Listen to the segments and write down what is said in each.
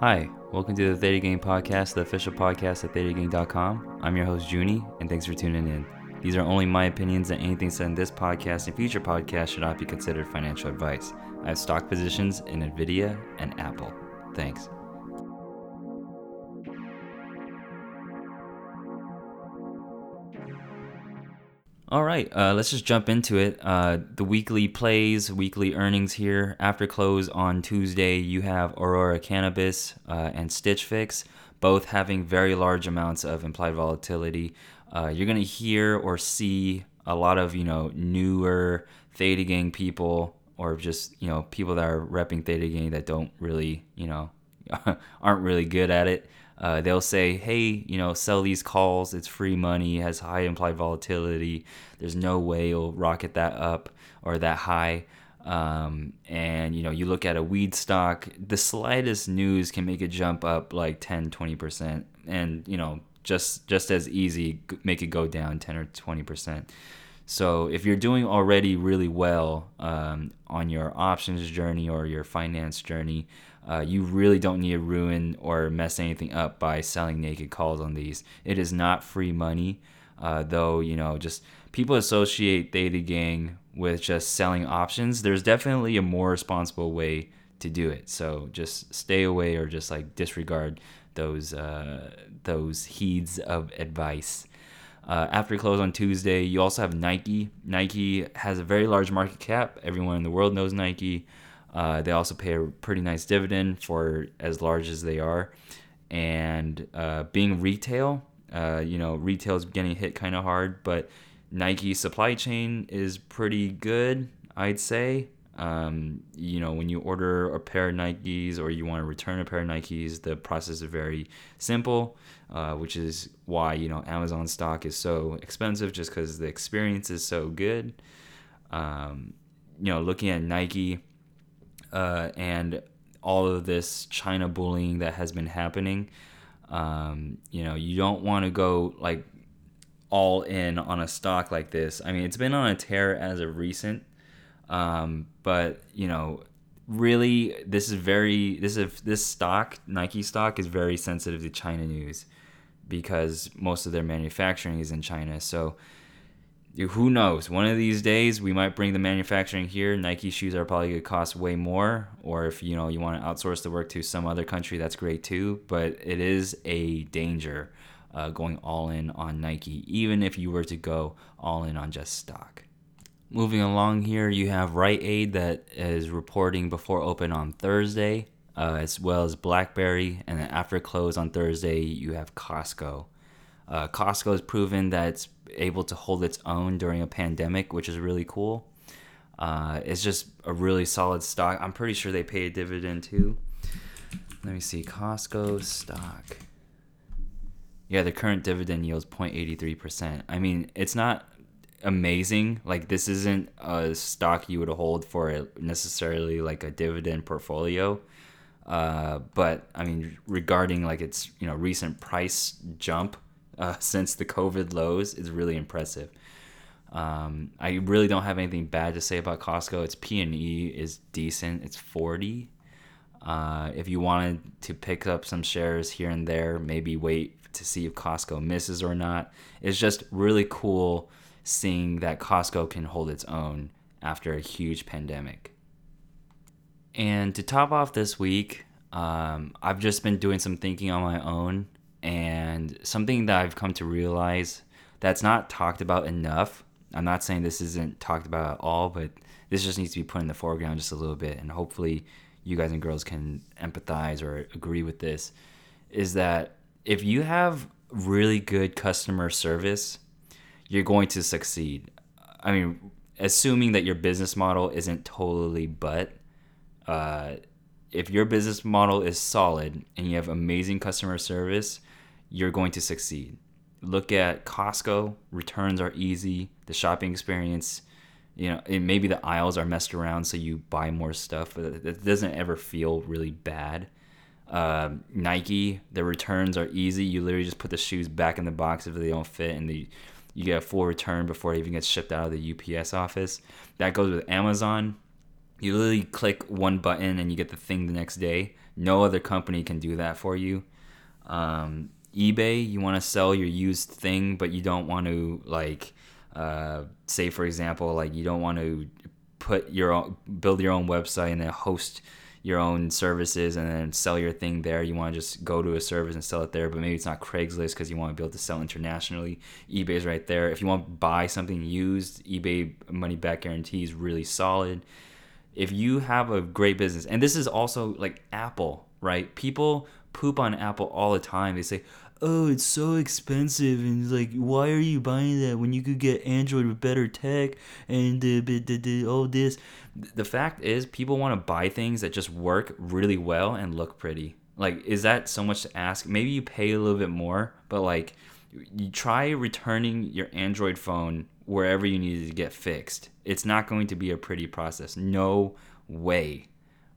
Hi, welcome to the Theta Gang Podcast, the official podcast at ThetaGang.com. I'm your host, Junie, and thanks for tuning in. These are only my opinions, and anything said in this podcast and future podcasts should not be considered financial advice. I have stock positions in NVIDIA and Apple. Thanks. All right, uh, let's just jump into it. Uh, the weekly plays, weekly earnings here. After close on Tuesday, you have Aurora Cannabis uh, and Stitch Fix, both having very large amounts of implied volatility. Uh, you're gonna hear or see a lot of you know newer Theta Gang people, or just you know people that are repping Theta Gang that don't really you know aren't really good at it. Uh, they'll say, hey, you know, sell these calls. It's free money, has high implied volatility. There's no way you'll rocket that up or that high. Um, and, you know, you look at a weed stock, the slightest news can make it jump up like 10, 20%. And, you know, just just as easy make it go down 10 or 20%. So if you're doing already really well um, on your options journey or your finance journey, uh, you really don't need to ruin or mess anything up by selling naked calls on these. It is not free money, uh, though. You know, just people associate Theta Gang with just selling options. There's definitely a more responsible way to do it. So just stay away or just like disregard those uh, those heeds of advice. Uh, after close on Tuesday, you also have Nike. Nike has a very large market cap. Everyone in the world knows Nike. Uh, they also pay a pretty nice dividend for as large as they are. And uh, being retail, uh, you know, retail is getting hit kind of hard, but Nike supply chain is pretty good, I'd say. Um, you know, when you order a pair of Nikes or you want to return a pair of Nikes, the process is very simple, uh, which is why, you know, Amazon stock is so expensive just because the experience is so good. Um, you know, looking at Nike, uh, and all of this China bullying that has been happening. Um, you know, you don't want to go like all in on a stock like this. I mean, it's been on a tear as of recent, um, but you know, really, this is very this is this stock Nike stock is very sensitive to China news because most of their manufacturing is in China. So who knows? One of these days, we might bring the manufacturing here. Nike shoes are probably going to cost way more. Or if you know you want to outsource the work to some other country, that's great too. But it is a danger uh, going all in on Nike, even if you were to go all in on just stock. Moving along here, you have Rite Aid that is reporting before open on Thursday, uh, as well as BlackBerry, and then after close on Thursday, you have Costco. Uh, Costco has proven that it's able to hold its own during a pandemic, which is really cool. Uh, it's just a really solid stock. I'm pretty sure they pay a dividend too. Let me see. Costco stock. Yeah, the current dividend yield is 0.83%. I mean, it's not amazing. Like this isn't a stock you would hold for a, necessarily like a dividend portfolio. Uh, but I mean, regarding like its you know recent price jump, uh, since the COVID lows is really impressive. Um, I really don't have anything bad to say about Costco. Its P and E is decent. It's forty. Uh, if you wanted to pick up some shares here and there, maybe wait to see if Costco misses or not. It's just really cool seeing that Costco can hold its own after a huge pandemic. And to top off this week, um, I've just been doing some thinking on my own and something that I've come to realize that's not talked about enough. I'm not saying this isn't talked about at all, but this just needs to be put in the foreground just a little bit. And hopefully, you guys and girls can empathize or agree with this. Is that if you have really good customer service, you're going to succeed. I mean, assuming that your business model isn't totally but, uh, if your business model is solid and you have amazing customer service, you're going to succeed. Look at Costco, returns are easy, the shopping experience, you know, maybe the aisles are messed around so you buy more stuff, but it doesn't ever feel really bad. Uh, Nike, the returns are easy. You literally just put the shoes back in the box if they don't fit, and the, you get a full return before it even gets shipped out of the UPS office. That goes with Amazon. You literally click one button and you get the thing the next day No other company can do that for you. Um, eBay, you want to sell your used thing, but you don't want to like, uh, say for example, like you don't want to put your own, build your own website and then host your own services and then sell your thing there. You want to just go to a service and sell it there, but maybe it's not Craigslist because you want to be able to sell internationally. eBay's right there. If you want to buy something used, eBay money back guarantee is really solid. If you have a great business, and this is also like Apple, right? People poop on Apple all the time. They say, oh, it's so expensive, and like, why are you buying that when you could get Android with better tech and all this? The fact is, people want to buy things that just work really well and look pretty. Like, is that so much to ask? Maybe you pay a little bit more, but like, you try returning your Android phone wherever you need it to get fixed. It's not going to be a pretty process. No way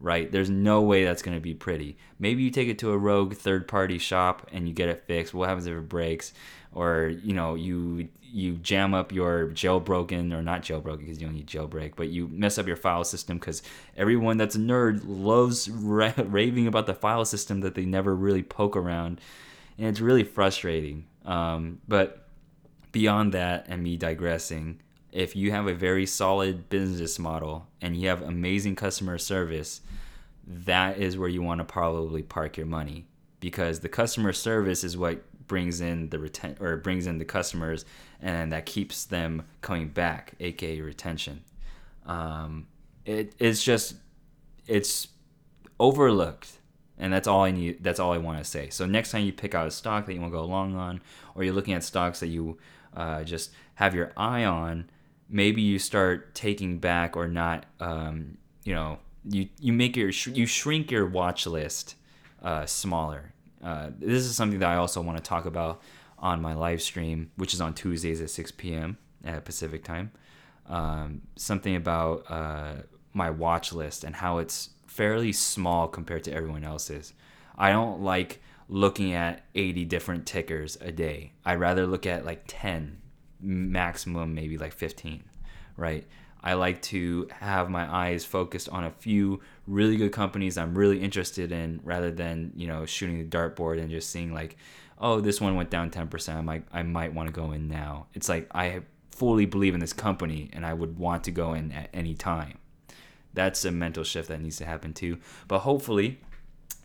right? There's no way that's going to be pretty. Maybe you take it to a rogue third party shop and you get it fixed. What happens if it breaks? Or, you know, you you jam up your jailbroken or not jailbroken because you don't need jailbreak, but you mess up your file system because everyone that's a nerd loves ra- raving about the file system that they never really poke around. And it's really frustrating. Um, but beyond that, and me digressing, if you have a very solid business model and you have amazing customer service, that is where you want to probably park your money because the customer service is what brings in the reten- or brings in the customers and that keeps them coming back, aka retention. Um, it, it's just it's overlooked and that's all I need. That's all I want to say. So next time you pick out a stock that you want to go long on, or you're looking at stocks that you uh, just have your eye on, maybe you start taking back or not. Um, you know, you you make your you shrink your watch list uh, smaller. Uh, this is something that I also want to talk about on my live stream, which is on Tuesdays at 6 p.m. at Pacific time. Um, something about uh, my watch list and how it's fairly small compared to everyone else's. I don't like looking at 80 different tickers a day. I rather look at like 10, maximum maybe like 15, right? I like to have my eyes focused on a few really good companies I'm really interested in rather than, you know, shooting the dartboard and just seeing like, oh, this one went down 10%. I might, I might want to go in now. It's like I fully believe in this company and I would want to go in at any time. That's a mental shift that needs to happen too. But hopefully,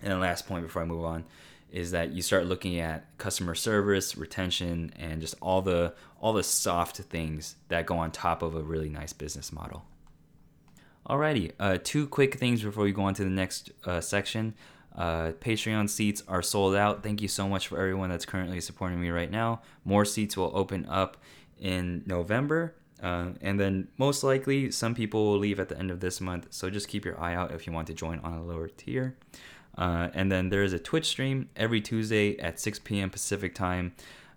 and the last point before I move on, is that you start looking at customer service, retention, and just all the all the soft things that go on top of a really nice business model. Alrighty, uh, two quick things before we go on to the next uh, section. Uh, Patreon seats are sold out. Thank you so much for everyone that's currently supporting me right now. More seats will open up in November. Uh, and then most likely some people will leave at the end of this month. So just keep your eye out if you want to join on a lower tier. Uh, and then there is a Twitch stream every Tuesday at 6 p.m. Pacific time.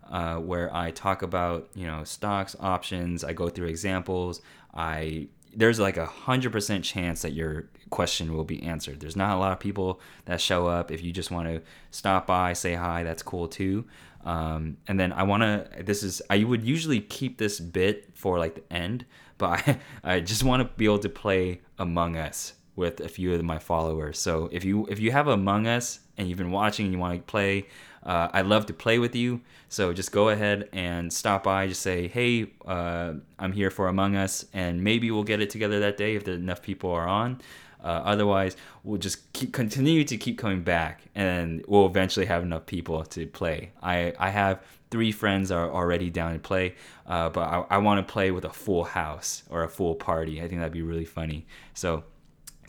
Uh, where I talk about you know stocks, options. I go through examples. I there's like a hundred percent chance that your question will be answered. There's not a lot of people that show up. If you just want to stop by, say hi, that's cool too. Um, and then I want to. This is I would usually keep this bit for like the end, but I I just want to be able to play Among Us with a few of my followers. So if you if you have Among Us and you've been watching and you want to play, uh, I'd love to play with you. So just go ahead and stop by. Just say, hey, uh, I'm here for Among Us, and maybe we'll get it together that day if enough people are on. Uh, otherwise, we'll just keep, continue to keep coming back, and we'll eventually have enough people to play. I, I have three friends are already down to play, uh, but I, I want to play with a full house or a full party. I think that'd be really funny. So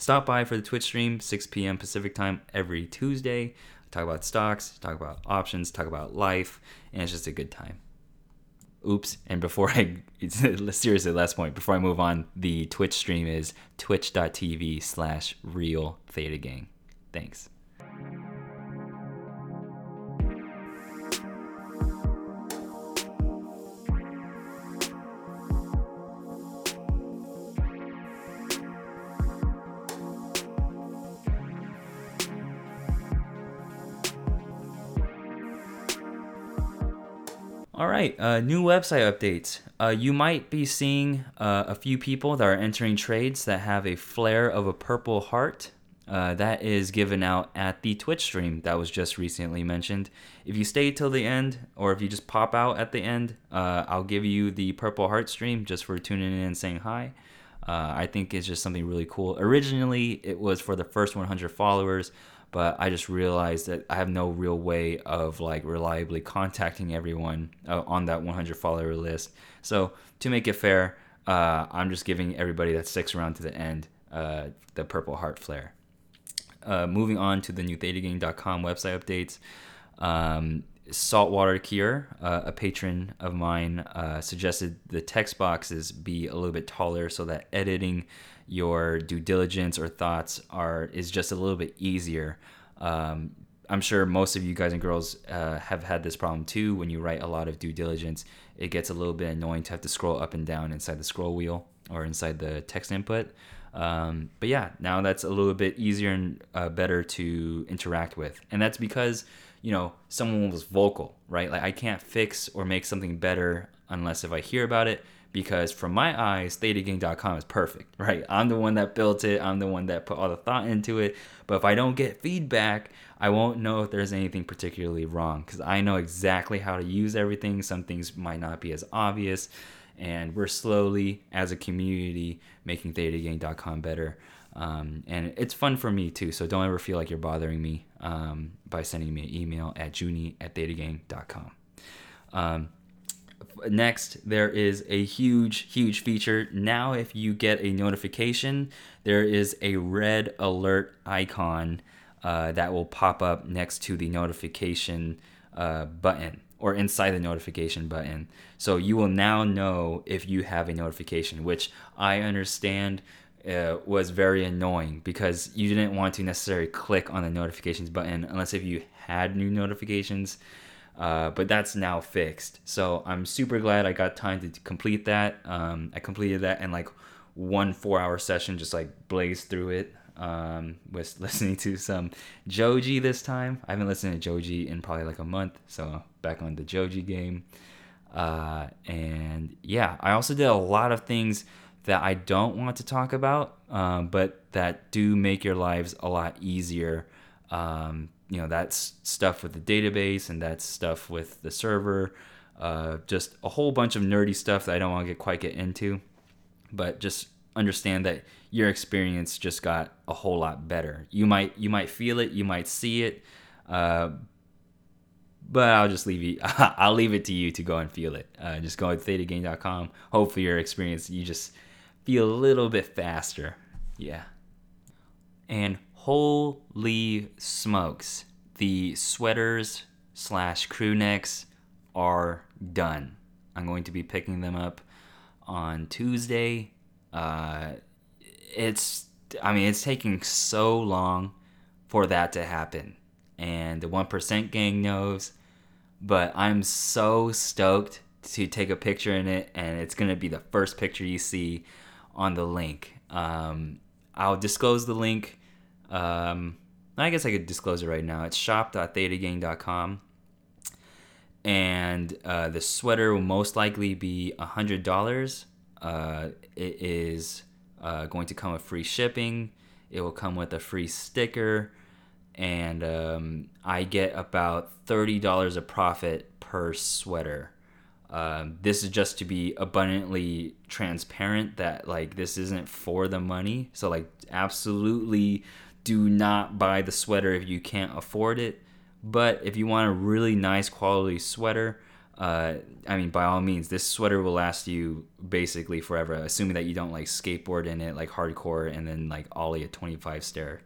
Stop by for the Twitch stream, 6 p.m. Pacific time every Tuesday. Talk about stocks, talk about options, talk about life, and it's just a good time. Oops. And before I, seriously, last point, before I move on, the Twitch stream is twitch.tv slash real theta gang. Thanks. Right, uh, new website updates. Uh, you might be seeing uh, a few people that are entering trades that have a flare of a purple heart Uh, that is given out at the Twitch stream that was just recently mentioned. If you stay till the end, or if you just pop out at the end, uh, I'll give you the Purple Heart stream just for tuning in and saying hi. Uh, I think it's just something really cool. Originally, it was for the first 100 followers, but I just realized that I have no real way of like reliably contacting everyone uh, on that 100 follower list. So to make it fair, uh, I'm just giving everybody that sticks around to the end uh, the Purple Heart Flare. Uh, moving on to the new ThetaGang.com website updates. Um, Saltwater Cure, uh, a patron of mine, uh, suggested the text boxes be a little bit taller so that editing your due diligence or thoughts are is just a little bit easier. Um, I'm sure most of you guys and girls uh, have had this problem too. When you write a lot of due diligence, it gets a little bit annoying to have to scroll up and down inside the scroll wheel or inside the text input. Um, but yeah, now that's a little bit easier and uh, better to interact with, and that's because you know someone was vocal, right? Like I can't fix or make something better unless if I hear about it. Because from my eyes, ThetaGang.com is perfect, right? I'm the one that built it. I'm the one that put all the thought into it. But if I don't get feedback, I won't know if there's anything particularly wrong because I know exactly how to use everything. Some things might not be as obvious and we're slowly as a community making thetagang.com better um, and it's fun for me too so don't ever feel like you're bothering me um, by sending me an email at junie at thetagang.com um, next there is a huge huge feature now if you get a notification there is a red alert icon uh, that will pop up next to the notification uh, button or inside the notification button. So you will now know if you have a notification, which I understand uh, was very annoying because you didn't want to necessarily click on the notifications button unless if you had new notifications. Uh, but that's now fixed. So I'm super glad I got time to complete that. Um, I completed that in like one four hour session, just like blazed through it um, was listening to some Joji this time. I haven't listened to Joji in probably like a month, so back on the Joji game. Uh, and yeah, I also did a lot of things that I don't want to talk about, um, but that do make your lives a lot easier. Um, you know, that's stuff with the database and that's stuff with the server. Uh, just a whole bunch of nerdy stuff that I don't want to get quite get into, but just understand that your experience just got a whole lot better. You might you might feel it, you might see it, uh, but I'll just leave you. I'll leave it to you to go and feel it. Uh, just go to thetagang.com. Hopefully, your experience you just feel a little bit faster. Yeah. And holy smokes, the sweaters slash crew necks are done. I'm going to be picking them up on Tuesday uh, it's I mean it's taking so long for that to happen, and the one percent gang knows. But I'm so stoked to take a picture in it, and it's gonna be the first picture you see on the link. Um, I'll disclose the link. Um, I guess I could disclose it right now. It's shop.thetagang.com. And uh, the sweater will most likely be $100 uh, it is uh, going to come with free shipping. It will come with a free sticker, and um, I get about thirty dollars of profit per sweater. Um, this is just to be abundantly transparent that like this isn't for the money. So like absolutely do not buy the sweater if you can't afford it. But if you want a really nice quality sweater, uh, I mean, by all means, this sweater will last you basically forever, assuming that you don't like skateboard in it like hardcore and then like ollie a 25 stair.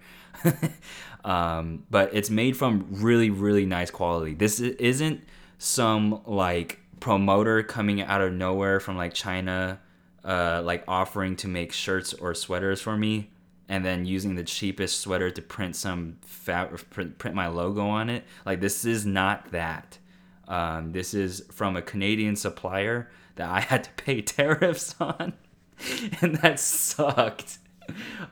um, but it's made from really, really nice quality. This isn't some like promoter coming out of nowhere from like China, uh, like offering to make shirts or sweaters for me and then using the cheapest sweater to print some print, print my logo on it. Like this is not that. Um, this is from a Canadian supplier that I had to pay tariffs on, and that sucked.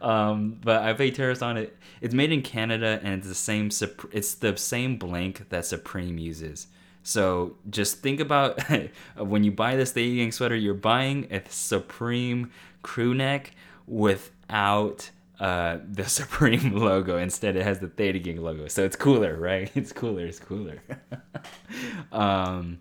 Um, but I paid tariffs on it. It's made in Canada, and it's the same. It's the same blank that Supreme uses. So just think about when you buy this Theta Gang sweater, you're buying a Supreme crew neck without uh, the Supreme logo. Instead, it has the Theta Gang logo. So it's cooler, right? It's cooler. It's cooler. um,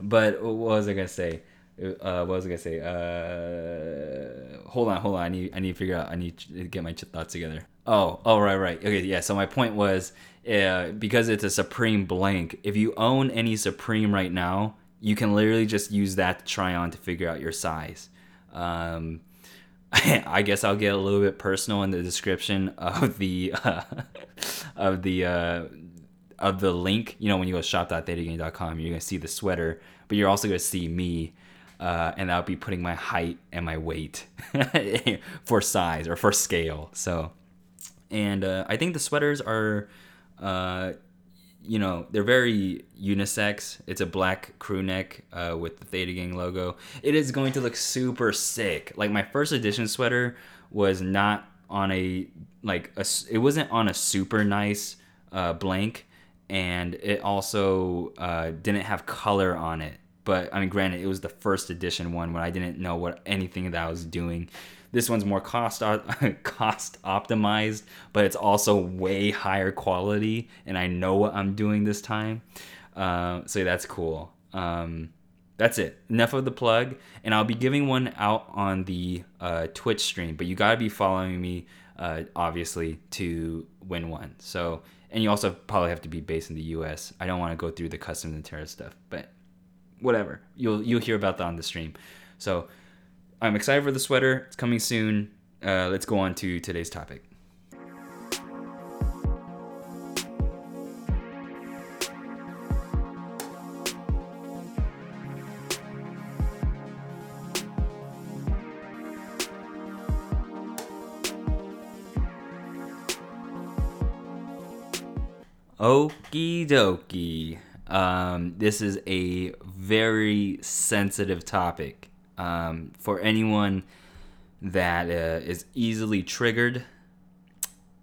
but what was I gonna say? Uh, what was I gonna say? Uh, hold on, hold on. I need, I need to figure out. I need to get my thoughts together. Oh, oh, right, right. Okay, yeah. So my point was, uh, because it's a Supreme blank. If you own any Supreme right now, you can literally just use that to try on to figure out your size. Um, I guess I'll get a little bit personal in the description of the uh, of the uh, of the link. You know, when you go to you're gonna see the sweater, but you're also gonna see me, uh, and I'll be putting my height and my weight for size or for scale. So, and uh, I think the sweaters are uh, you know, they're very unisex. It's a black crew neck uh, with the Theta Gang logo. It is going to look super sick. Like my first edition sweater was not on a like a, it wasn't on a super nice uh, blank, and it also uh, didn't have color on it. But I mean, granted, it was the first edition one when I didn't know what anything that I was doing. This one's more cost cost optimized, but it's also way higher quality, and I know what I'm doing this time. Uh, so that's cool. Um, that's it. Enough of the plug, and I'll be giving one out on the uh, Twitch stream. But you gotta be following me, uh, obviously, to win one. So, and you also probably have to be based in the U.S. I don't want to go through the customs and tariff stuff, but whatever. You'll you'll hear about that on the stream. So I'm excited for the sweater. It's coming soon. Uh, let's go on to today's topic. Okie dokie. Um, this is a very sensitive topic um, for anyone that uh, is easily triggered.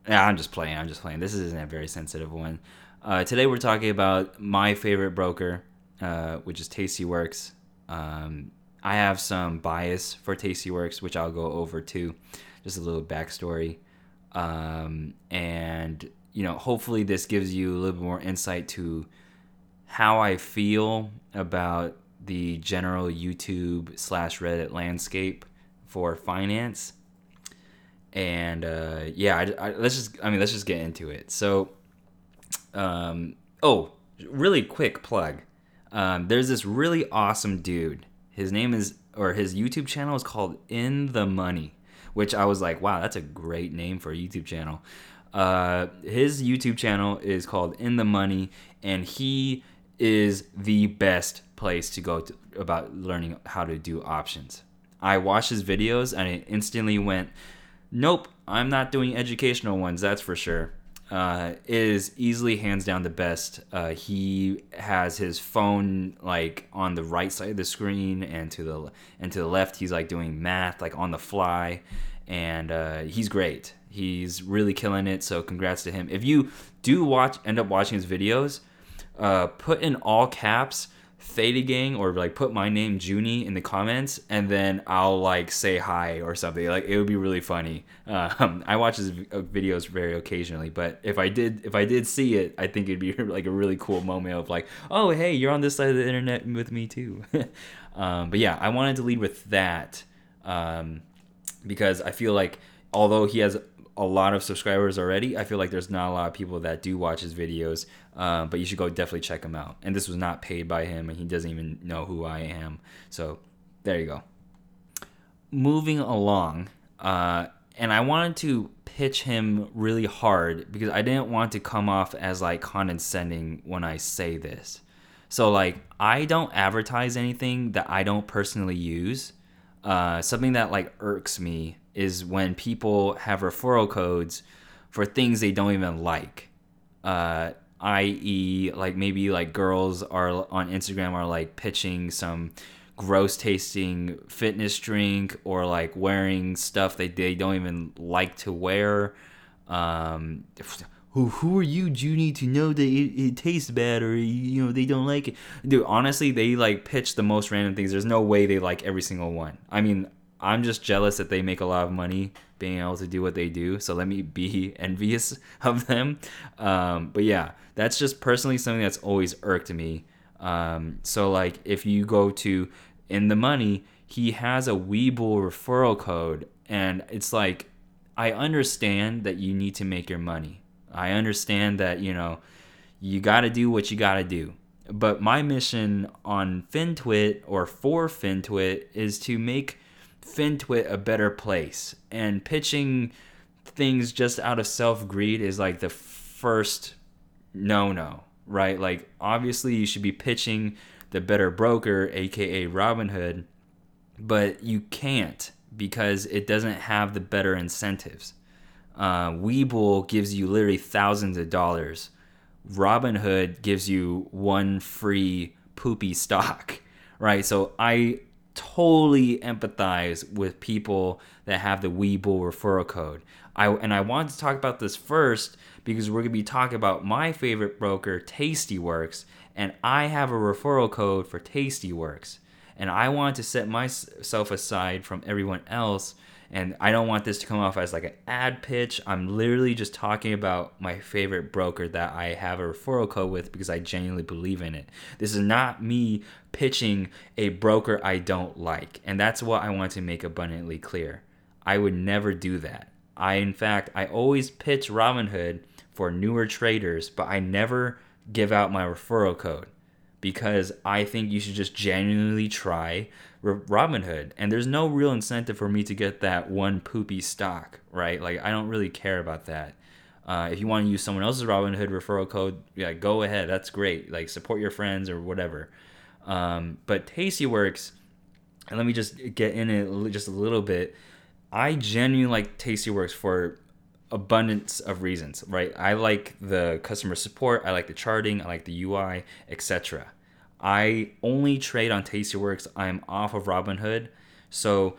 Yeah, I'm just playing. I'm just playing. This isn't a very sensitive one. Uh, today we're talking about my favorite broker, uh, which is Tastyworks. Um, I have some bias for Tastyworks, which I'll go over too. Just a little backstory, um, and you know, hopefully this gives you a little bit more insight to how I feel about the general YouTube slash Reddit landscape for finance. And uh, yeah, I, I, let's just I mean let's just get into it. So, um, oh, really quick plug. Um, there's this really awesome dude. His name is or his YouTube channel is called In the Money, which I was like, wow, that's a great name for a YouTube channel. Uh, his YouTube channel is called In the Money, and he is the best place to go to about learning how to do options. I watched his videos and it instantly went, nope, I'm not doing educational ones, that's for sure. Uh, is easily hands down the best. Uh, he has his phone like on the right side of the screen, and to the and to the left, he's like doing math like on the fly, and uh, he's great. He's really killing it. So congrats to him. If you do watch, end up watching his videos, uh, put in all caps Theta Gang or like put my name Junie in the comments and then I'll like say hi or something. Like it would be really funny. Um, I watch his uh, videos very occasionally, but if I did if I did see it, I think it'd be like a really cool moment of like, oh hey, you're on this side of the internet with me too. um, but yeah, I wanted to lead with that um, because I feel like although he has a lot of subscribers already. I feel like there's not a lot of people that do watch his videos, uh, but you should go definitely check him out. And this was not paid by him, and he doesn't even know who I am. So there you go. Moving along, uh, and I wanted to pitch him really hard because I didn't want to come off as like condescending when I say this. So like I don't advertise anything that I don't personally use. Uh, something that like irks me is when people have referral codes for things they don't even like. Uh, i.e., like maybe like girls are on Instagram are like pitching some gross tasting fitness drink or like wearing stuff that they don't even like to wear. Um, who who are you, Junie, to know that it, it tastes bad or you know they don't like it? Dude, honestly, they like pitch the most random things. There's no way they like every single one. I mean, I'm just jealous that they make a lot of money being able to do what they do. So let me be envious of them. Um, but yeah, that's just personally something that's always irked me. Um, so like if you go to in the money, he has a Webull referral code, and it's like I understand that you need to make your money. I understand that you know you got to do what you got to do. But my mission on FinTwit or for FinTwit is to make FinTwit a better place. And pitching things just out of self greed is like the first no no, right? Like, obviously, you should be pitching the better broker, aka Robinhood, but you can't because it doesn't have the better incentives. Uh, Webull gives you literally thousands of dollars. Robinhood gives you one free poopy stock, right? So I totally empathize with people that have the Webull referral code. I and I wanted to talk about this first because we're gonna be talking about my favorite broker, Tastyworks, and I have a referral code for Tastyworks, and I want to set myself aside from everyone else. And I don't want this to come off as like an ad pitch. I'm literally just talking about my favorite broker that I have a referral code with because I genuinely believe in it. This is not me pitching a broker I don't like. And that's what I want to make abundantly clear. I would never do that. I, in fact, I always pitch Robinhood for newer traders, but I never give out my referral code because I think you should just genuinely try Robinhood. And there's no real incentive for me to get that one poopy stock, right? Like, I don't really care about that. Uh, if you want to use someone else's Robinhood referral code, yeah, go ahead. That's great. Like, support your friends or whatever. Um, but Tastyworks, and let me just get in it just a little bit. I genuinely like Tastyworks for abundance of reasons, right? I like the customer support, I like the charting, I like the UI, etc. I only trade on Tastyworks. I'm off of Robinhood. So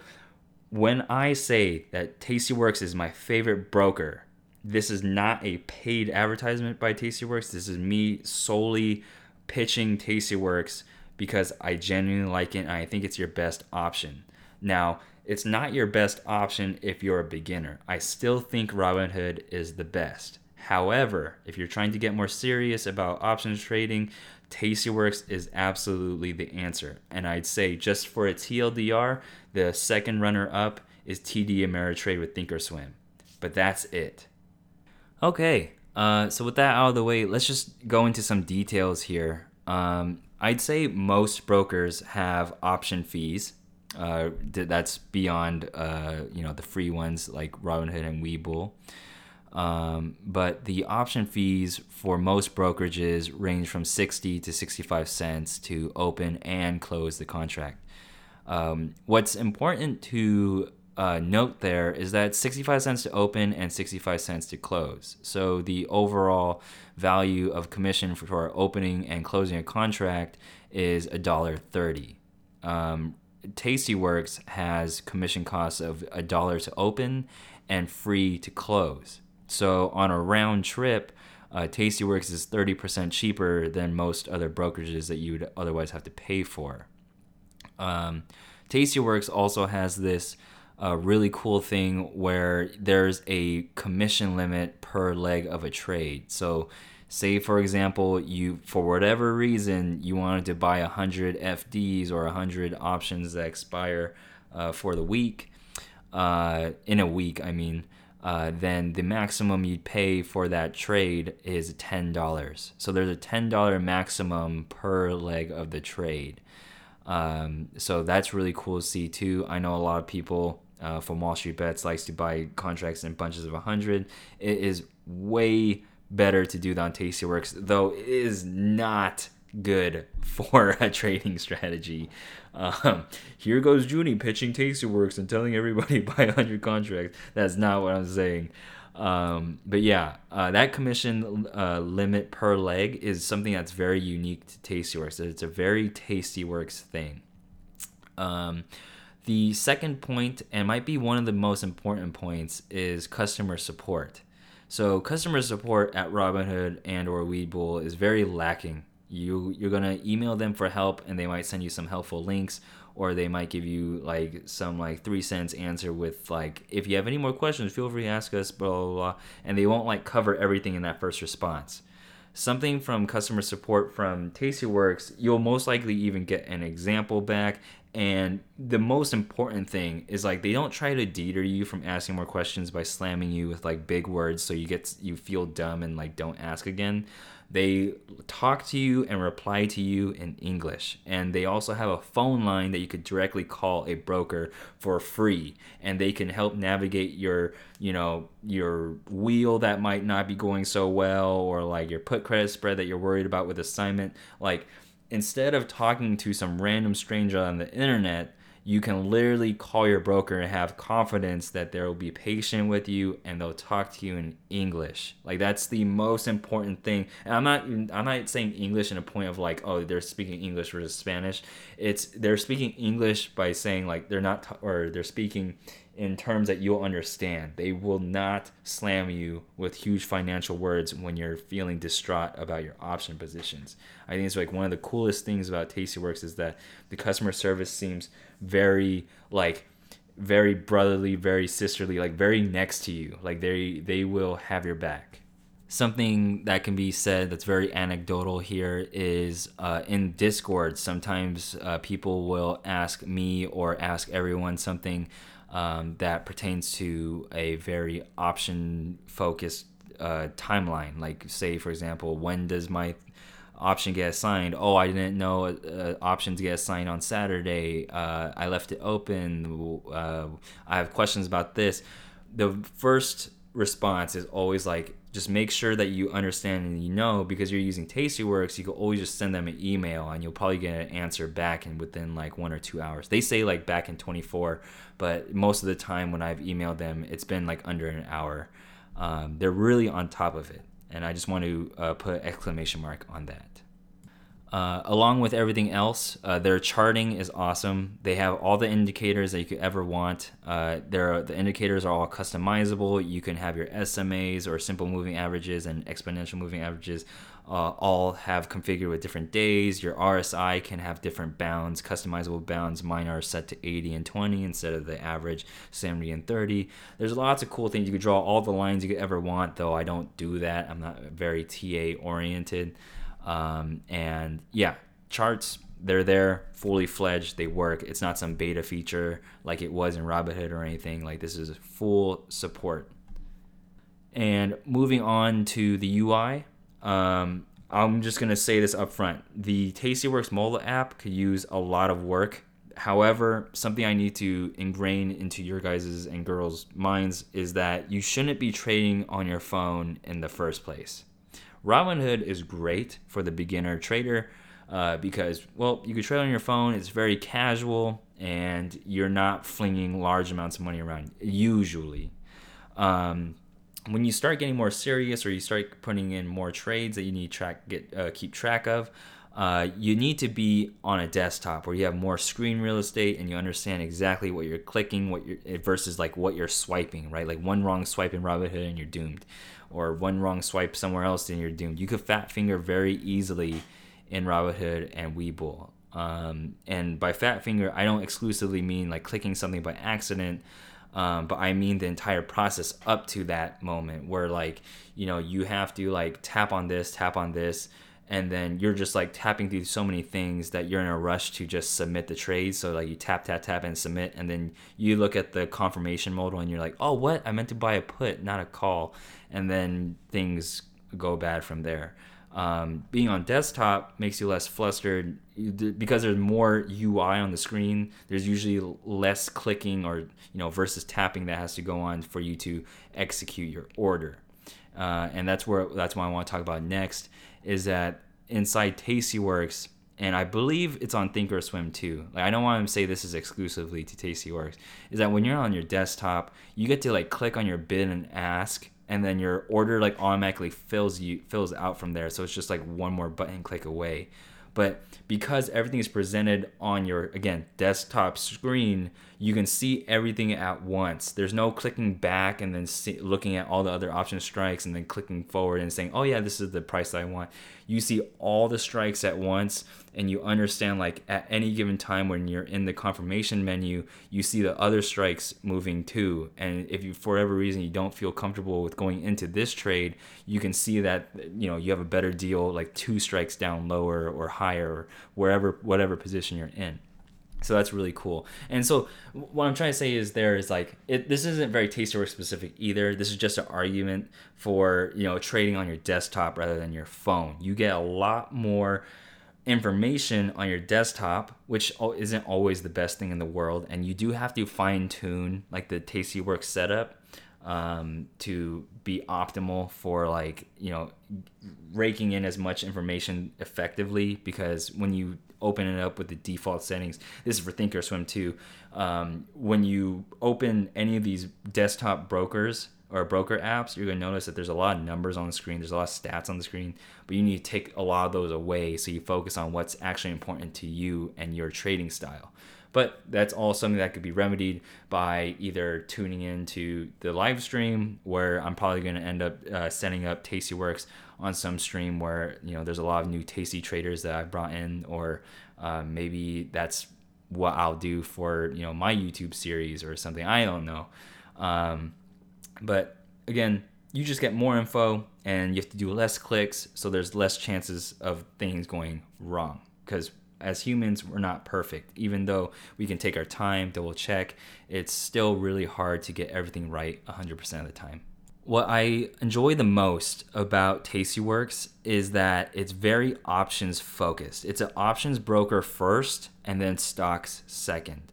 when I say that Tastyworks is my favorite broker, this is not a paid advertisement by Tastyworks. This is me solely pitching Tastyworks because I genuinely like it and I think it's your best option. Now, it's not your best option if you're a beginner. I still think Robinhood is the best. However, if you're trying to get more serious about options trading, Tastyworks is absolutely the answer. And I'd say just for a TLDR, the second runner up is TD Ameritrade with Thinkorswim. But that's it. Okay, uh, so with that out of the way, let's just go into some details here. Um, I'd say most brokers have option fees. Uh, that's beyond uh, you know the free ones like Robinhood and Webull. Um, but the option fees for most brokerages range from 60 to 65 cents to open and close the contract. Um, what's important to uh, note there is that 65 cents to open and 65 cents to close. So the overall value of commission for, opening and closing a contract is $1.30. Um, Tastyworks has commission costs of a dollar to open and free to close. So on a round trip, uh, Tastyworks is 30% cheaper than most other brokerages that you would otherwise have to pay for. Um, Tastyworks also has this uh, really cool thing where there's a commission limit per leg of a trade. So say for example you for whatever reason you wanted to buy 100 fds or 100 options that expire uh, for the week uh, in a week i mean uh, then the maximum you'd pay for that trade is $10 so there's a $10 maximum per leg of the trade. Um, so that's really cool to see too. I know a lot of people uh, from wall street bets likes to buy contracts in bunches of 100 it is way better to do on Tastyworks, though it is not good for a trading strategy. Um, here goes Junie pitching Tastyworks and telling everybody buy 100 contracts. That's not what I'm saying. Um, but yeah, uh, that commission uh, limit per leg is something that's very unique to Tastyworks. It's a very Tastyworks thing. Um, the second point, and might be one of the most important points, is customer support. So customer support at Robinhood and or Webull is very lacking. You you're gonna email them for help and they might send you some helpful links, or they might give you like some like three cents answer with like if you have any more questions feel free to ask us blah blah blah and they won't like cover everything in that first response something from customer support from tastyworks you'll most likely even get an example back and the most important thing is like they don't try to deter you from asking more questions by slamming you with like big words so you get you feel dumb and like don't ask again they talk to you and reply to you in English. And they also have a phone line that you could directly call a broker for free. And they can help navigate your, you know, your wheel that might not be going so well or like your put credit spread that you're worried about with assignment. Like instead of talking to some random stranger on the internet, you can literally call your broker and have confidence that they'll be patient with you and they'll talk to you in English. Like that's the most important thing. And I'm not I'm not saying English in a point of like oh they're speaking English versus Spanish. It's they're speaking English by saying like they're not or they're speaking in terms that you'll understand. They will not slam you with huge financial words when you're feeling distraught about your option positions. I think it's like one of the coolest things about Tastyworks is that the customer service seems very like very brotherly, very sisterly, like very next to you. Like they they will have your back. Something that can be said that's very anecdotal here is uh, in Discord. Sometimes uh, people will ask me or ask everyone something um, that pertains to a very option focused uh, timeline. Like, say, for example, when does my option get assigned? Oh, I didn't know uh, options get assigned on Saturday. Uh, I left it open. Uh, I have questions about this. The first response is always like, just make sure that you understand and you know because you're using Tastyworks, you can always just send them an email and you'll probably get an answer back in within like one or two hours. They say like back in 24, but most of the time when I've emailed them, it's been like under an hour. Um, they're really on top of it, and I just want to uh, put exclamation mark on that. Uh, along with everything else, uh, their charting is awesome. They have all the indicators that you could ever want. Uh, the indicators are all customizable. You can have your SMAs or simple moving averages and exponential moving averages uh, all have configured with different days. Your RSI can have different bounds, customizable bounds. Mine are set to 80 and 20 instead of the average 70 and 30. There's lots of cool things. You could draw all the lines you could ever want, though I don't do that. I'm not very TA oriented. Um, and yeah, charts, they're there, fully fledged, they work. It's not some beta feature like it was in Robinhood or anything. Like this is full support. And moving on to the UI, um, I'm just gonna say this up front. The Tastyworks mobile app could use a lot of work. However, something I need to ingrain into your guys' and girls' minds is that you shouldn't be trading on your phone in the first place. Robinhood is great for the beginner trader uh, because, well, you can trade on your phone. It's very casual, and you're not flinging large amounts of money around usually. Um, when you start getting more serious, or you start putting in more trades that you need track get uh, keep track of, uh, you need to be on a desktop where you have more screen real estate and you understand exactly what you're clicking, what you're versus like what you're swiping, right? Like one wrong swipe in Robinhood and you're doomed or one wrong swipe somewhere else and you're doomed. You could fat finger very easily in Robinhood and Webull. Um, and by fat finger, I don't exclusively mean like clicking something by accident, um, but I mean the entire process up to that moment where like you know you have to like tap on this, tap on this, and then you're just like tapping through so many things that you're in a rush to just submit the trade. So like you tap tap tap and submit, and then you look at the confirmation modal and you're like, oh what? I meant to buy a put, not a call, and then things go bad from there. Um, being on desktop makes you less flustered because there's more UI on the screen. There's usually less clicking or you know versus tapping that has to go on for you to execute your order. Uh, and that's where that's what I want to talk about next is that inside Tastyworks, and I believe it's on Thinkorswim too. Like I don't want to say this is exclusively to Tastyworks. Is that when you're on your desktop, you get to like click on your bid and ask, and then your order like automatically fills you fills out from there. So it's just like one more button click away. But because everything is presented on your again desktop screen, you can see everything at once. There's no clicking back and then see, looking at all the other option strikes and then clicking forward and saying, "Oh yeah, this is the price I want." You see all the strikes at once and you understand like at any given time when you're in the confirmation menu you see the other strikes moving too and if you for whatever reason you don't feel comfortable with going into this trade you can see that you know you have a better deal like two strikes down lower or higher or wherever whatever position you're in so that's really cool. And so what I'm trying to say is there is like it, this isn't very Tastyworks specific either. This is just an argument for you know trading on your desktop rather than your phone. You get a lot more information on your desktop, which isn't always the best thing in the world, and you do have to fine tune like the Tastyworks setup um, to be optimal for like you know raking in as much information effectively because when you open it up with the default settings this is for thinkorswim too um, when you open any of these desktop brokers or broker apps you're going to notice that there's a lot of numbers on the screen there's a lot of stats on the screen but you need to take a lot of those away so you focus on what's actually important to you and your trading style but that's all something that could be remedied by either tuning into the live stream, where I'm probably going to end up uh, setting up Tastyworks on some stream where you know there's a lot of new Tasty traders that I've brought in, or uh, maybe that's what I'll do for you know my YouTube series or something. I don't know. Um, but again, you just get more info and you have to do less clicks, so there's less chances of things going wrong because as humans, we're not perfect. Even though we can take our time, double check, it's still really hard to get everything right 100% of the time. What I enjoy the most about Tastyworks is that it's very options focused. It's an options broker first and then stocks second.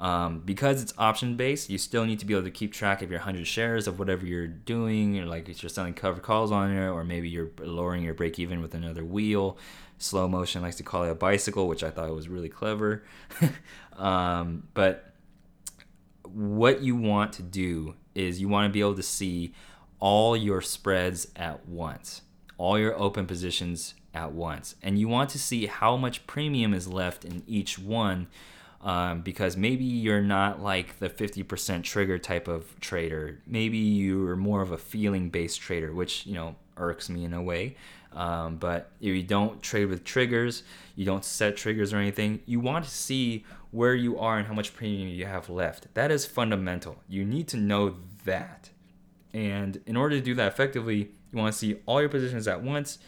Um, because it's option based, you still need to be able to keep track of your 100 shares of whatever you're doing, or like if you're selling covered calls on it, or maybe you're lowering your break even with another wheel. Slow motion likes to call it a bicycle, which I thought was really clever. um, but what you want to do is you want to be able to see all your spreads at once, all your open positions at once. And you want to see how much premium is left in each one um, because maybe you're not like the 50% trigger type of trader. Maybe you're more of a feeling based trader, which, you know, irks me in a way. Um, but if you don't trade with triggers, you don't set triggers or anything, you want to see where you are and how much premium you have left. That is fundamental. You need to know that. And in order to do that effectively, you want to see all your positions at once.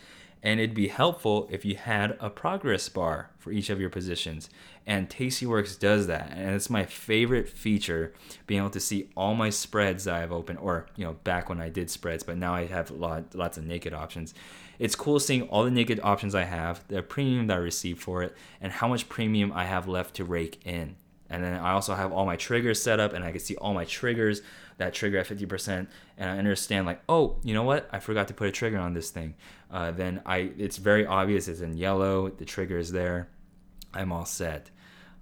And it'd be helpful if you had a progress bar for each of your positions. And Tastyworks does that. And it's my favorite feature, being able to see all my spreads that I've opened, or, you know, back when I did spreads, but now I have lot, lots of naked options. It's cool seeing all the naked options I have, the premium that I received for it, and how much premium I have left to rake in. And then I also have all my triggers set up, and I can see all my triggers that trigger at 50%, and I understand like, oh, you know what? I forgot to put a trigger on this thing. Uh, then I, it's very obvious. It's in yellow. The trigger is there. I'm all set.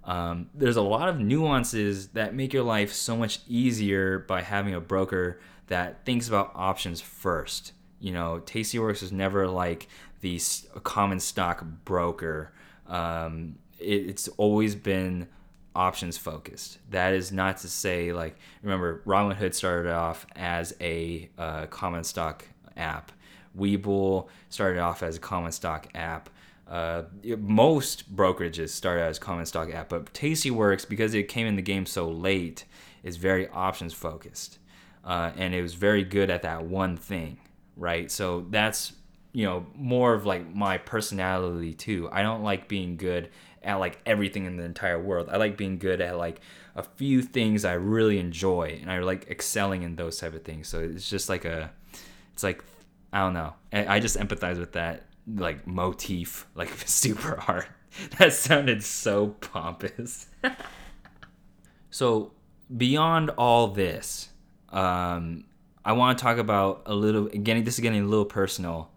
Um, there's a lot of nuances that make your life so much easier by having a broker that thinks about options first you know, Tastyworks is never like the common stock broker. Um, it, it's always been options focused. That is not to say like remember Robinhood started off as a uh, common stock app. Webull started off as a common stock app. Uh, most brokerages started as common stock app, but Tastyworks because it came in the game so late is very options focused, uh, and it was very good at that one thing right? So that's you know more of like my personality too. I don't like being good at like everything in the entire world. I like being good at like a few things I really enjoy, and I like excelling in those type of things. So it's just like a, it's like I don't know. I just empathize with that like motif like super hard. That sounded so pompous. so beyond all this, um, I want to talk about a little getting this is getting a little personal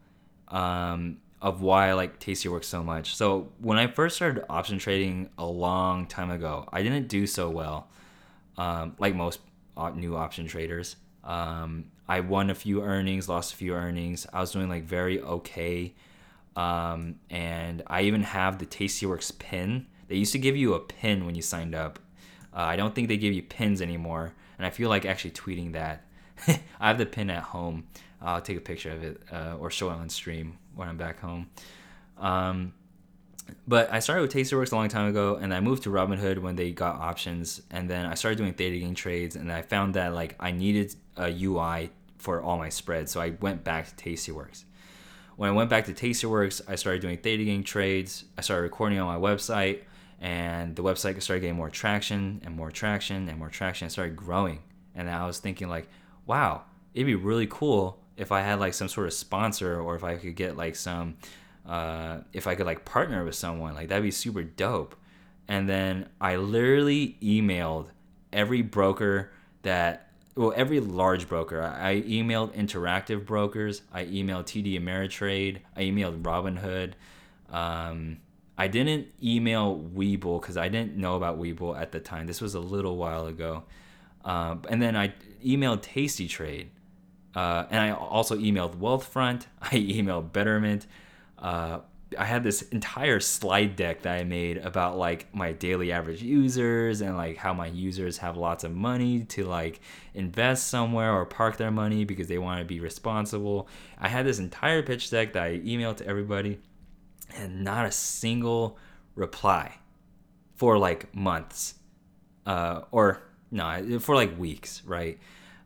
um, of why I like Tasty Work so much. So when I first started option trading a long time ago, I didn't do so well, um, like most new option traders. Um, I won a few earnings, lost a few earnings. I was doing like very okay, um, and I even have the Tastyworks pin. They used to give you a pin when you signed up. Uh, I don't think they give you pins anymore, and I feel like actually tweeting that I have the pin at home. I'll take a picture of it uh, or show it on stream when I'm back home. Um, but I started with Tastyworks a long time ago, and I moved to Robinhood when they got options, and then I started doing Theta Gang trades, and I found that like I needed a UI for all my spreads, so I went back to Tastyworks. When I went back to Tastyworks, I started doing Theta Gang trades. I started recording on my website, and the website started getting more traction and more traction and more traction. It started growing, and I was thinking like, wow, it'd be really cool if I had like some sort of sponsor, or if I could get like some uh, if I could like partner with someone, like that'd be super dope. And then I literally emailed every broker that, well, every large broker. I emailed Interactive Brokers. I emailed TD Ameritrade. I emailed Robinhood. Um, I didn't email Webull because I didn't know about Webull at the time. This was a little while ago. Uh, and then I emailed Tasty Trade. Uh, and I also emailed Wealthfront. I emailed Betterment uh, I had this entire slide deck that I made about like my daily average users and like how my users have lots of money to like invest somewhere or park their money because they want to be responsible. I had this entire pitch deck that I emailed to everybody and not a single reply for like months uh, or no, for like weeks, right?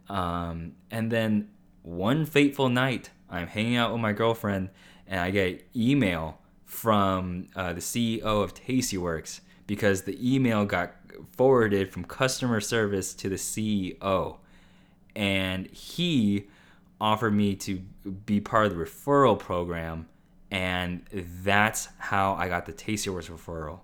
Um, and then one fateful night, I'm hanging out with my girlfriend and I get email from uh, the CEO of Tastyworks because the email got forwarded from customer service to the CEO, and he offered me to be part of the referral program, and that's how I got the Tastyworks referral,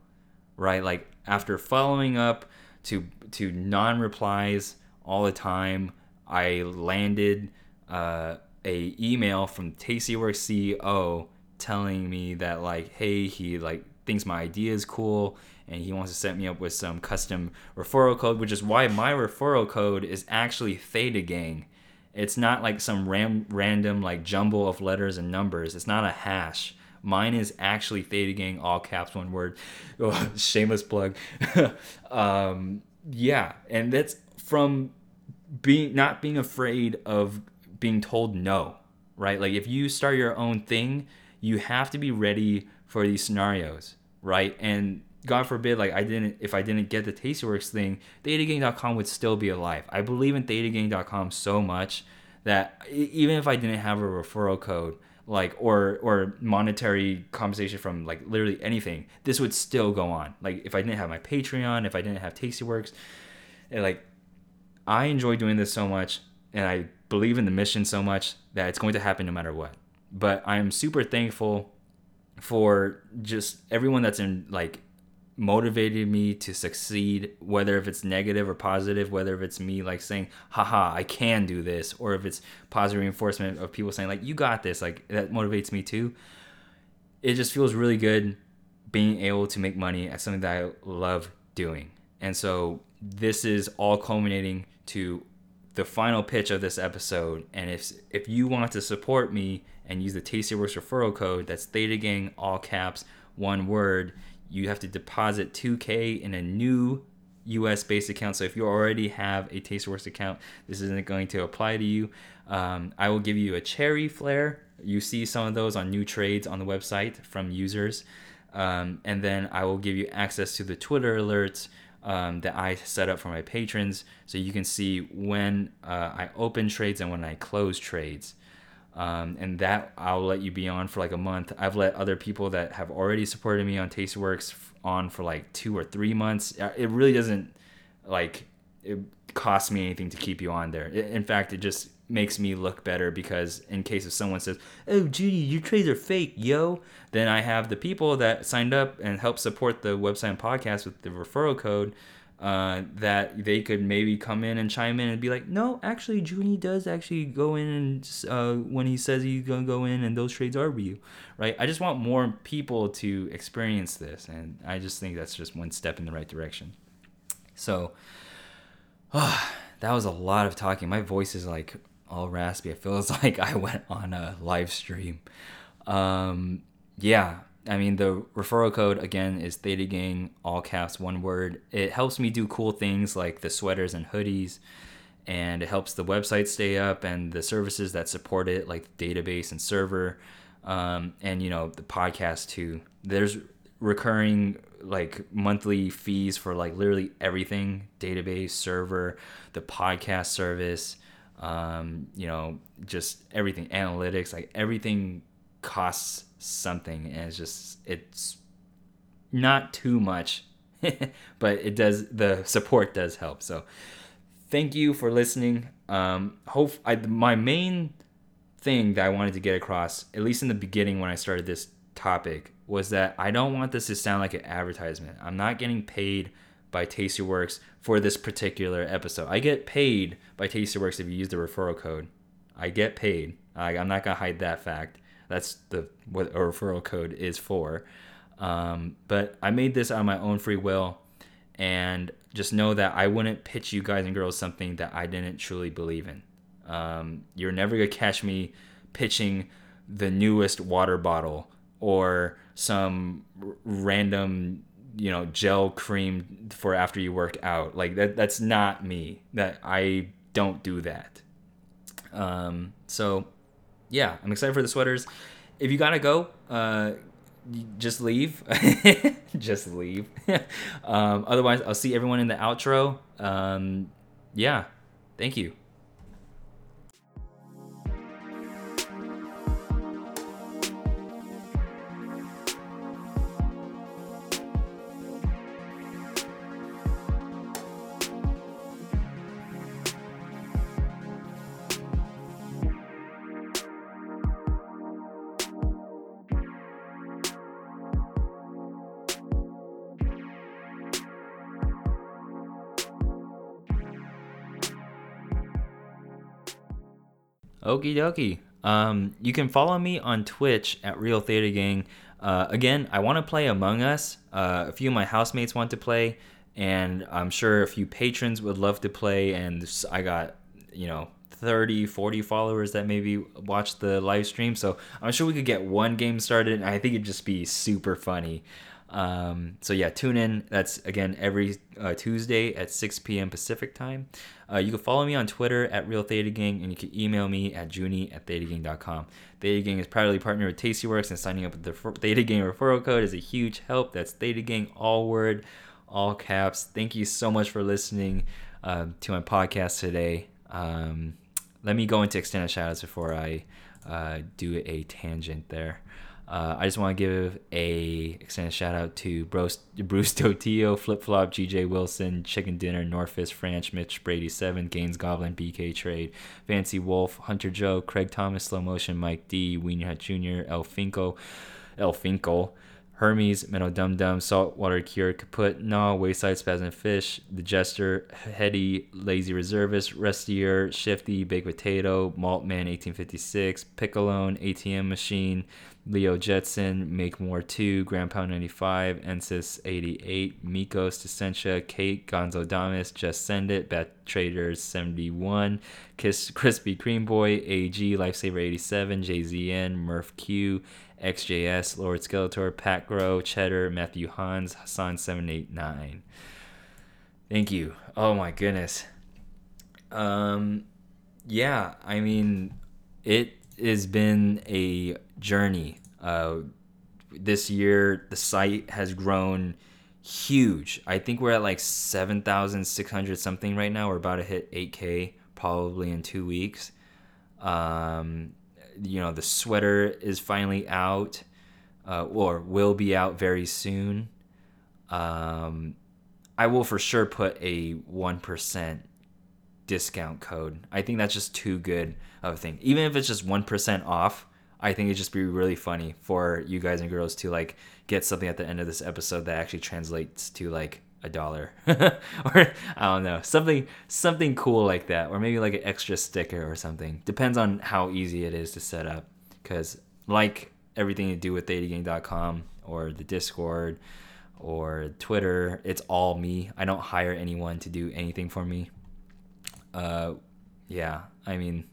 right? Like after following up to to non replies all the time, I landed. Uh, a email from Tastyworks CEO telling me that like, hey, he like thinks my idea is cool and he wants to set me up with some custom referral code, which is why my referral code is actually Theta Gang. It's not like some ram- random like jumble of letters and numbers. It's not a hash. Mine is actually Theta Gang, all caps, one word. Oh, shameless plug. um, yeah, and that's from being not being afraid of being told no, right? Like if you start your own thing, you have to be ready for these scenarios, right? And God forbid, like I didn't, if I didn't get the Tastyworks thing, ThetaGang.com would still be alive. I believe in ThetaGang.com so much that even if I didn't have a referral code, like or or monetary compensation from like literally anything, this would still go on. Like if I didn't have my Patreon, if I didn't have Tastyworks, like I enjoy doing this so much, and I believe in the mission so much that it's going to happen no matter what. But I am super thankful for just everyone that's in like motivated me to succeed whether if it's negative or positive whether if it's me like saying haha i can do this or if it's positive reinforcement of people saying like you got this like that motivates me too it just feels really good being able to make money at something that i love doing and so this is all culminating to the final pitch of this episode. And if if you want to support me and use the Tastyworks referral code, that's Theta Gang, all caps, one word, you have to deposit 2K in a new US based account. So if you already have a Tastyworks account, this isn't going to apply to you. Um, I will give you a cherry flare. You see some of those on new trades on the website from users. Um, and then I will give you access to the Twitter alerts um, that I set up for my patrons so you can see when uh, I open trades and when I close trades. Um, and that I'll let you be on for like a month. I've let other people that have already supported me on Tastyworks on for like two or three months. Uh, it really doesn't like it cost me anything to keep you on there. In fact, it just makes me look better because in case if someone says, "Oh, Junie, your trades are fake, yo," then I have the people that signed up and helped support the website and podcast with the referral code. Uh, that they could maybe come in and chime in and be like, no, actually, Junie does actually go in and uh, when he says he's gonna go in and those trades are real, right? I just want more people to experience this, and I just think that's just one step in the right direction. So, oh, that was a lot of talking. My voice is like all raspy. It feels like I went on a live stream. Um, yeah, I mean the referral code again is Theta Gang, all caps, one word. It helps me do cool things like the sweaters and hoodies, and it helps the website stay up and the services that support it, like the database and server, um, and you know the podcast too. There's recurring like monthly fees for like literally everything database server the podcast service um, you know just everything analytics like everything costs something and it's just it's not too much but it does the support does help. So thank you for listening. Um hope I, my main thing that i wanted to get across at least in the beginning when i started this topic was that I don't want this to sound like an advertisement. I'm not getting paid by Tastyworks for this particular episode. I get paid by Tastyworks if you use the referral code. I get paid. I, am not gonna hide that fact. That's the what a referral code is for. Um, but I made this on my own free will, and just know that I wouldn't pitch you guys and girls something that I didn't truly believe in. Um, you're never gonna catch me pitching the newest water bottle or some r- random you know gel cream for after you work out. Like that that's not me. That i don't do that. Um so yeah i'm excited for the sweaters. If you gotta go uh just leave. Just leave. Um otherwise i'll see everyone in the outro. Um yeah. Thank you Okie dokie. Um, you can follow me on Twitch at Real Theta Gang. Uh, again, I want to play Among Us. Uh, a few of my housemates want to play, and I'm sure a few patrons would love to play. And I got, you know, 30, 40 followers that maybe watch the live stream. So I'm sure we could get one game started, and I think it'd just be super funny. Um, so yeah, tune in. That's again every uh, Tuesday at 6 p.m. Pacific time. Uh, you can follow me on Twitter at Real Theta Gang, and you can email me at Junie at ThetaGang.com. Theta Gang is proudly partnered with Tastyworks, and signing up with the Theta Gang referral code is a huge help. That's Theta Gang, all word, all caps. Thank you so much for listening uh, to my podcast today. Um, let me go into extended shoutouts before I uh, do a tangent there. Uh, I just want to give a extended shout out to Bruce, Bruce Totillo, Flip Flop, GJ Wilson, Chicken Dinner, Norfist, Franch, Mitch, Brady Seven, Gaines Goblin, BK Trade, Fancy Wolf, Hunter Joe, Craig Thomas, Slow Motion, Mike D, Weenie Hut Jr., El Finko, El Finkel, Hermes, Menno Dum Dum, Saltwater Cure, Kaput, Naw, Wayside Spasm Fish, The Jester, Heady, Lazy Reservist, Rustier, Shifty, Baked Potato, Maltman 1856, Piccolone, ATM Machine, Leo Jetson, Make More 2, Grandpa 95, Ensis 88, Mikos, Descentia, Kate, Gonzo Damas, Just Send It, Bat Traders 71, Kiss, Crispy Cream Boy, AG, Lifesaver 87, JZN, Murph Q, XJS, Lord Skeletor, Pat Grow, Cheddar, Matthew Hans, Hassan 789. Thank you. Oh my goodness. Um yeah, I mean it has been a journey. Uh this year the site has grown huge. I think we're at like 7,600 something right now. We're about to hit 8k probably in 2 weeks. Um you know the sweater is finally out uh, or will be out very soon um, i will for sure put a 1% discount code i think that's just too good of a thing even if it's just 1% off i think it'd just be really funny for you guys and girls to like get something at the end of this episode that actually translates to like a dollar. Or i don't know something something cool like that or maybe like an extra sticker or something. Depends on how easy it is to set up because like everything to do with thetagang.com or the discord or twitter it's all me. I don't hire anyone to do anything for me. Uh yeah i mean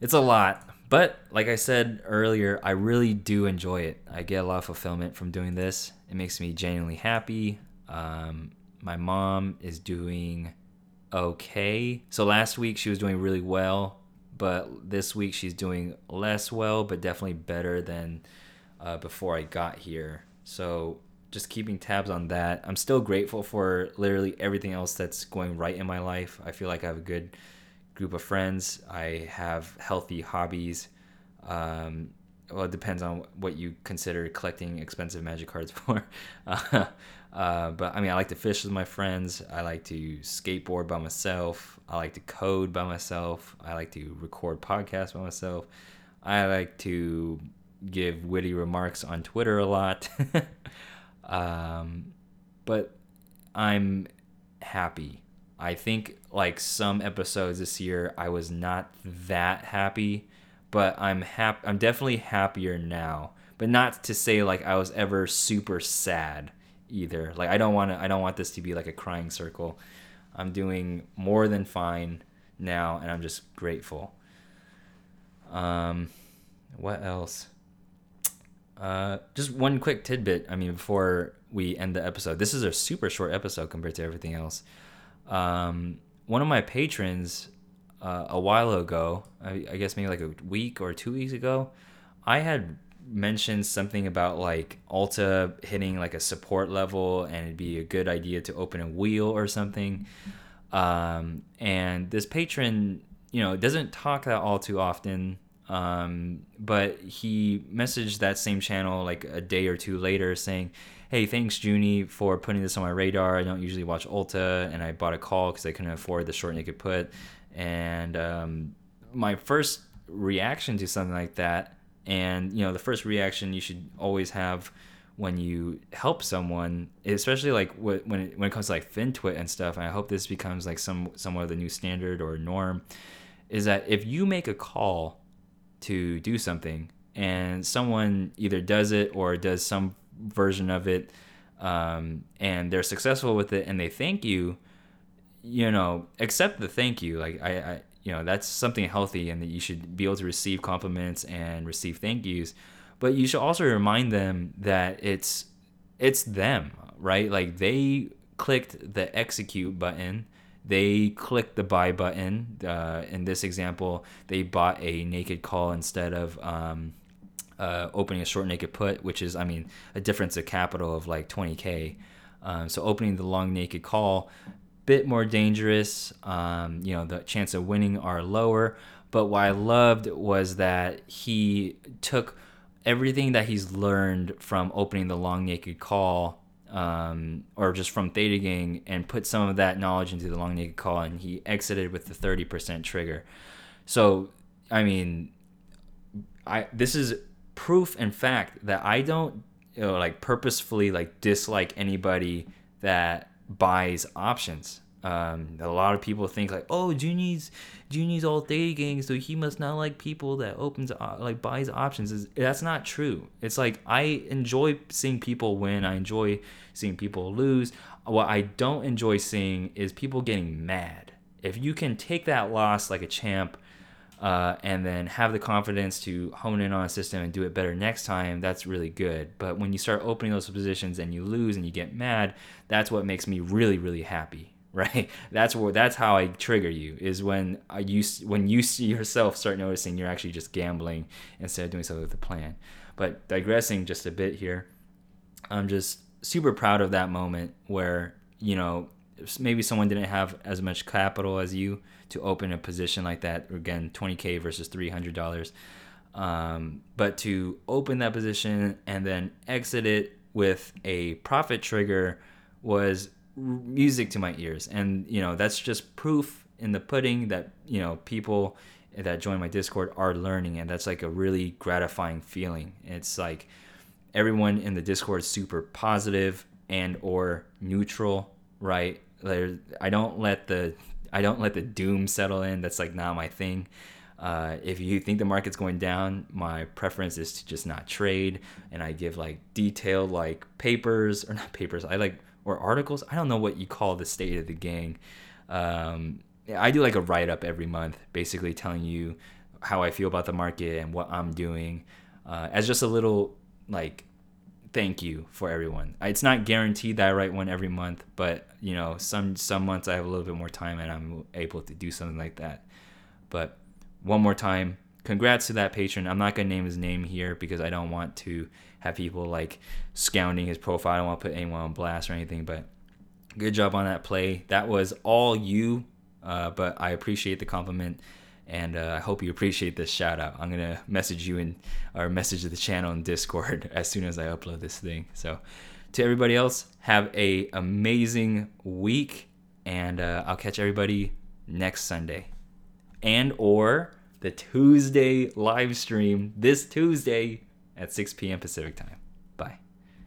it's a lot but like I said earlier, I really do enjoy it. I get a lot of fulfillment from doing this. It makes me genuinely happy. Um, my mom is doing okay. So last week she was doing really well, but this week she's doing less well, but definitely better than uh, before I got here. So just keeping tabs on that. I'm still grateful for literally everything else that's going right in my life. I feel like I have a good group of friends. I have healthy hobbies. Um, well, it depends on what you consider collecting expensive magic cards for. Uh, uh, but I mean, I like to fish with my friends. I like to skateboard by myself. I like to code by myself. I like to record podcasts by myself. I like to give witty remarks on Twitter a lot. um, but I'm happy. I think like some episodes this year, I was not that happy, but I'm happy. I'm definitely happier now. But not to say like I was ever super sad either. Like I don't want to. I don't want this to be like a crying circle. I'm doing more than fine now, and I'm just grateful. Um, what else? Uh, just one quick tidbit. I mean, before we end the episode, this is a super short episode compared to everything else. Um, one of my patrons, uh, a while ago, I, I guess maybe like a week or two weeks ago, I had mentioned something about like Ulta hitting like a support level and it'd be a good idea to open a wheel or something. Um, and this patron, you know, doesn't talk that all too often. Um, but he messaged that same channel like a day or two later saying, Hey, thanks, Junie, for putting this on my radar. I don't usually watch Ulta, and I bought a call because I couldn't afford the short naked put. And um, my first reaction to something like that and you know, the first reaction you should always have when you help someone, especially like when it, when it comes to like FinTwit and stuff. And I hope this becomes like some somewhat of the new standard or norm, is that if you make a call to do something and someone either does it or does some version of it, um, and they're successful with it and they thank you, you know, accept the thank you. Like I, I you know that's something healthy and that you should be able to receive compliments and receive thank yous. But you should also remind them that it's it's them right? Like they clicked the execute button. They clicked the buy button. Uh, in this example they bought a naked call instead of um, uh, opening a short naked put which is i mean a difference of capital of like 20k um, so opening the long naked call bit more dangerous. Um, you know, the chance of winning are lower. But what I loved was that he took everything that he's learned from opening the long naked call um, or just from Theta Gang and put some of that knowledge into the long naked call and he exited with the 30% trigger. So, I mean, I this is proof and fact that I don't you know, like purposefully like dislike anybody that buys options. Um, a lot of people think like, oh, Junie's Junie's all Theta Gang, so he must not like people that opens uh, like buys options. Is that's not true. It's like I enjoy seeing people win. I enjoy seeing people lose. What I don't enjoy seeing is people getting mad. If you can take that loss like a champ, uh, and then have the confidence to hone in on a system and do it better next time, that's really good. But when you start opening those positions and you lose and you get mad, that's what makes me really, really happy. Right? That's where that's how I trigger you is when you when you see yourself start noticing you're actually just gambling instead of doing something with a plan. But digressing just a bit here, I'm just super proud of that moment where you know maybe someone didn't have as much capital as you to open a position like that. Again, 20k versus 300 dollars. Um, but to open that position and then exit it with a profit trigger was music to my ears, and you know that's just proof in the pudding that you know people that join my Discord are learning, and that's like a really gratifying feeling. It's like everyone in the Discord is super positive and or neutral, right? I don't let the I don't let the doom settle in. That's like not my thing. Uh, if you think the market's going down, my preference is to just not trade, and I give like detailed like papers or not papers. I like or articles. I don't know what you call the state of the gang. Um, I do like a write up every month, basically telling you how I feel about the market and what I'm doing, uh, as just a little like thank you for everyone. It's not guaranteed that I write one every month, but you know, some some months I have a little bit more time and I'm able to do something like that. But one more time, congrats to that patron. I'm not gonna name his name here because I don't want to have people like scounding his profile. I don't want to put anyone on blast or anything, but good job on that play. That was all you, uh, but I appreciate the compliment and uh, I hope you appreciate this shout out. I'm gonna message you in or message the channel in Discord as soon as I upload this thing. So to everybody else, have a amazing week, and uh, I'll catch everybody next Sunday, and or the Tuesday live stream this Tuesday at 6 p.m. Pacific time.